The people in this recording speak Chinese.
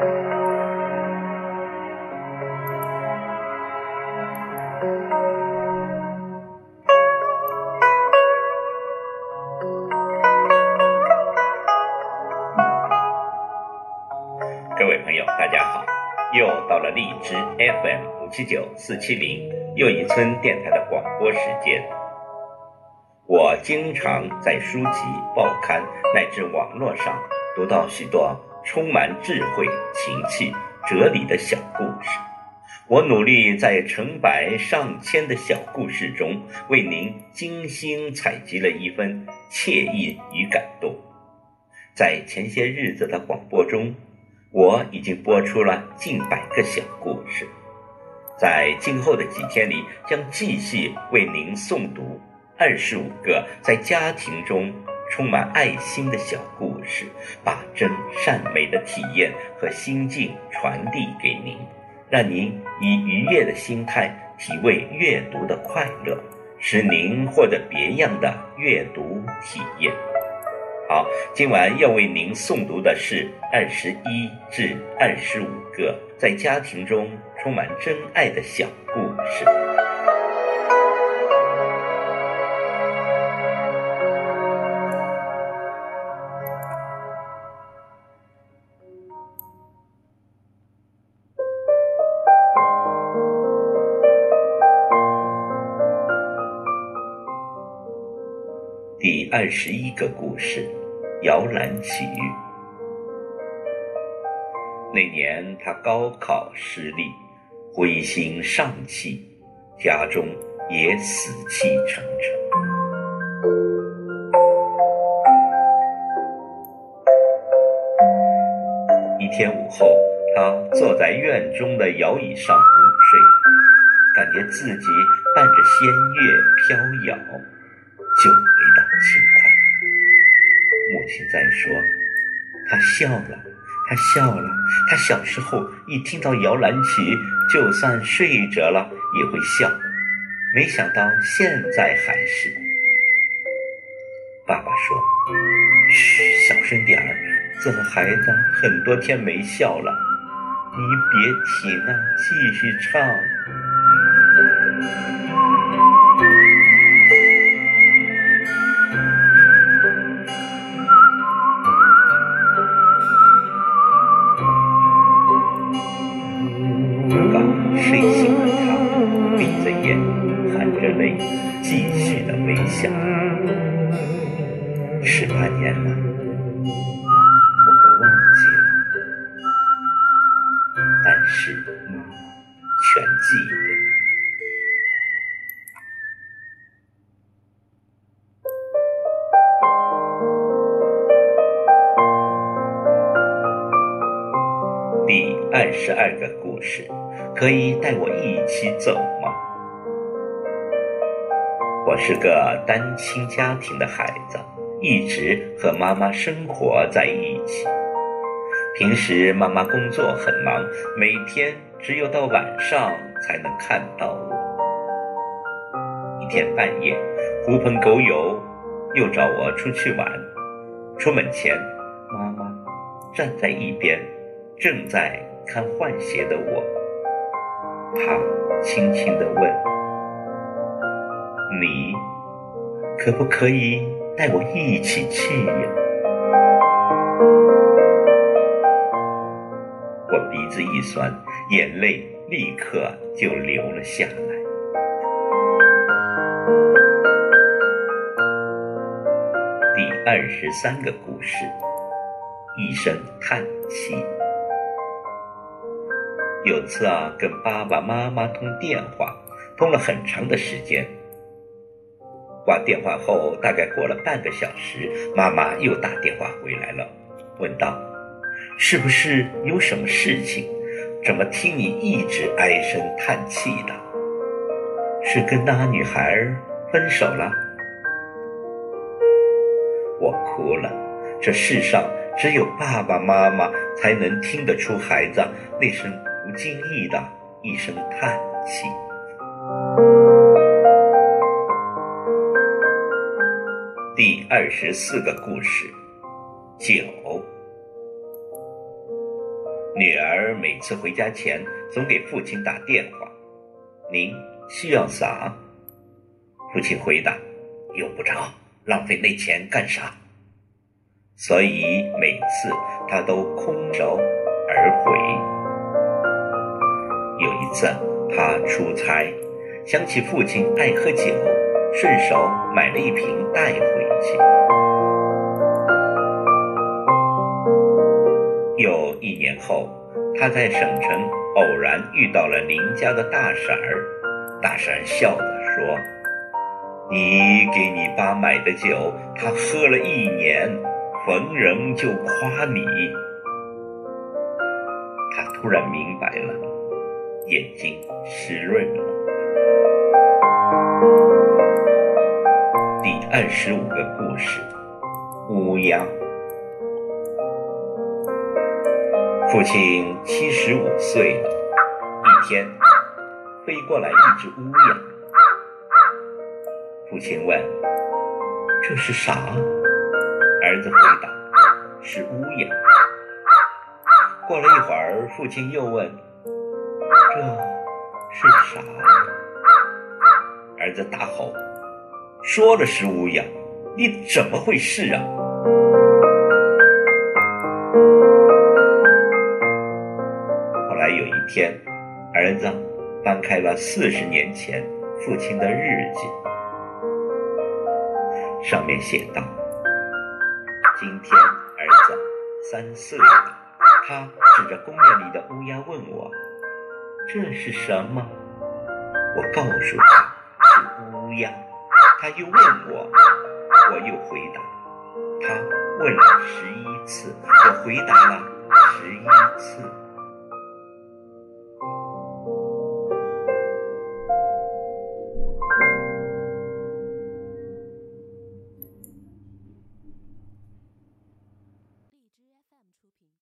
各位朋友，大家好！又到了荔枝 FM 五七九四七零又一村电台的广播时间。我经常在书籍、报刊乃至网络上读到许多充满智慧、情趣、哲理的小故事。我努力在成百上千的小故事中，为您精心采集了一份惬意与感动。在前些日子的广播中。我已经播出了近百个小故事，在今后的几天里，将继续为您诵读二十五个在家庭中充满爱心的小故，把真善美的体验和心境传递给您，让您以愉悦的心态体味阅读的快乐，使您获得别样的阅读体验。好，今晚要为您诵读的是二十一至二十五个在家庭中充满真爱的小故事。第二十一个故事。摇篮曲。那年他高考失利，灰心丧气，家中也死气沉沉。一天午后，他坐在院中的摇椅上午睡，感觉自己伴着仙乐飘摇，就回到轻快。母亲在说：“他笑了，他笑了。他小时候一听到摇篮曲，就算睡着了也会笑。没想到现在还是。”爸爸说：“嘘，小声点儿，这孩子很多天没笑了，你别停啊，继续唱。”刚睡醒的他闭着眼含着泪继续的微笑。十八年了我都忘记了。但是全记得。第二十二个故事。可以带我一起走吗？我是个单亲家庭的孩子，一直和妈妈生活在一起。平时妈妈工作很忙，每天只有到晚上才能看到我。一天半夜，狐朋狗友又找我出去玩。出门前，妈妈站在一边，正在看换鞋的我。他轻轻地问。你可不可以带我一起去呀？我鼻子一酸，眼泪立刻就流了下来。第二十三个故事，一声叹息。有次啊，跟爸爸妈妈通电话，通了很长的时间。挂电话后，大概过了半个小时，妈妈又打电话回来了，问道：“是不是有什么事情？怎么听你一直唉声叹气的？是跟那女孩分手了？”我哭了。这世上只有爸爸妈妈才能听得出孩子那声不经意的一声叹气。第二十四个故事，九。女儿每次回家前总给父亲打电话：“您需要啥？”父亲回答：“用不着，浪费那钱干啥？”所以每次他都空手而回。有一次他出差，想起父亲爱喝酒，顺手买了一瓶带回去。又一年后，他在省城偶然遇到了邻家的大婶儿，大婶笑着说。你给你爸买的酒，他喝了一年，逢人就夸你。他突然明白了，眼睛湿润了。第二十五个故事：乌鸦。父亲七十五岁了，一天飞过来一只乌鸦。父亲问：“这是啥？”儿子回答：“是乌鸦。”过了一会儿，父亲又问：“这是啥？”儿子大吼：“说了是乌鸦，你怎么回事啊？”后来有一天，儿子翻开了四十年前父亲的日记。上面写道：“今天儿子三岁了，他指着公园里的乌鸦问我：‘这是什么？’我告诉他是乌鸦。他又问我，我又回答。他问了十一次，我回答了十一次。”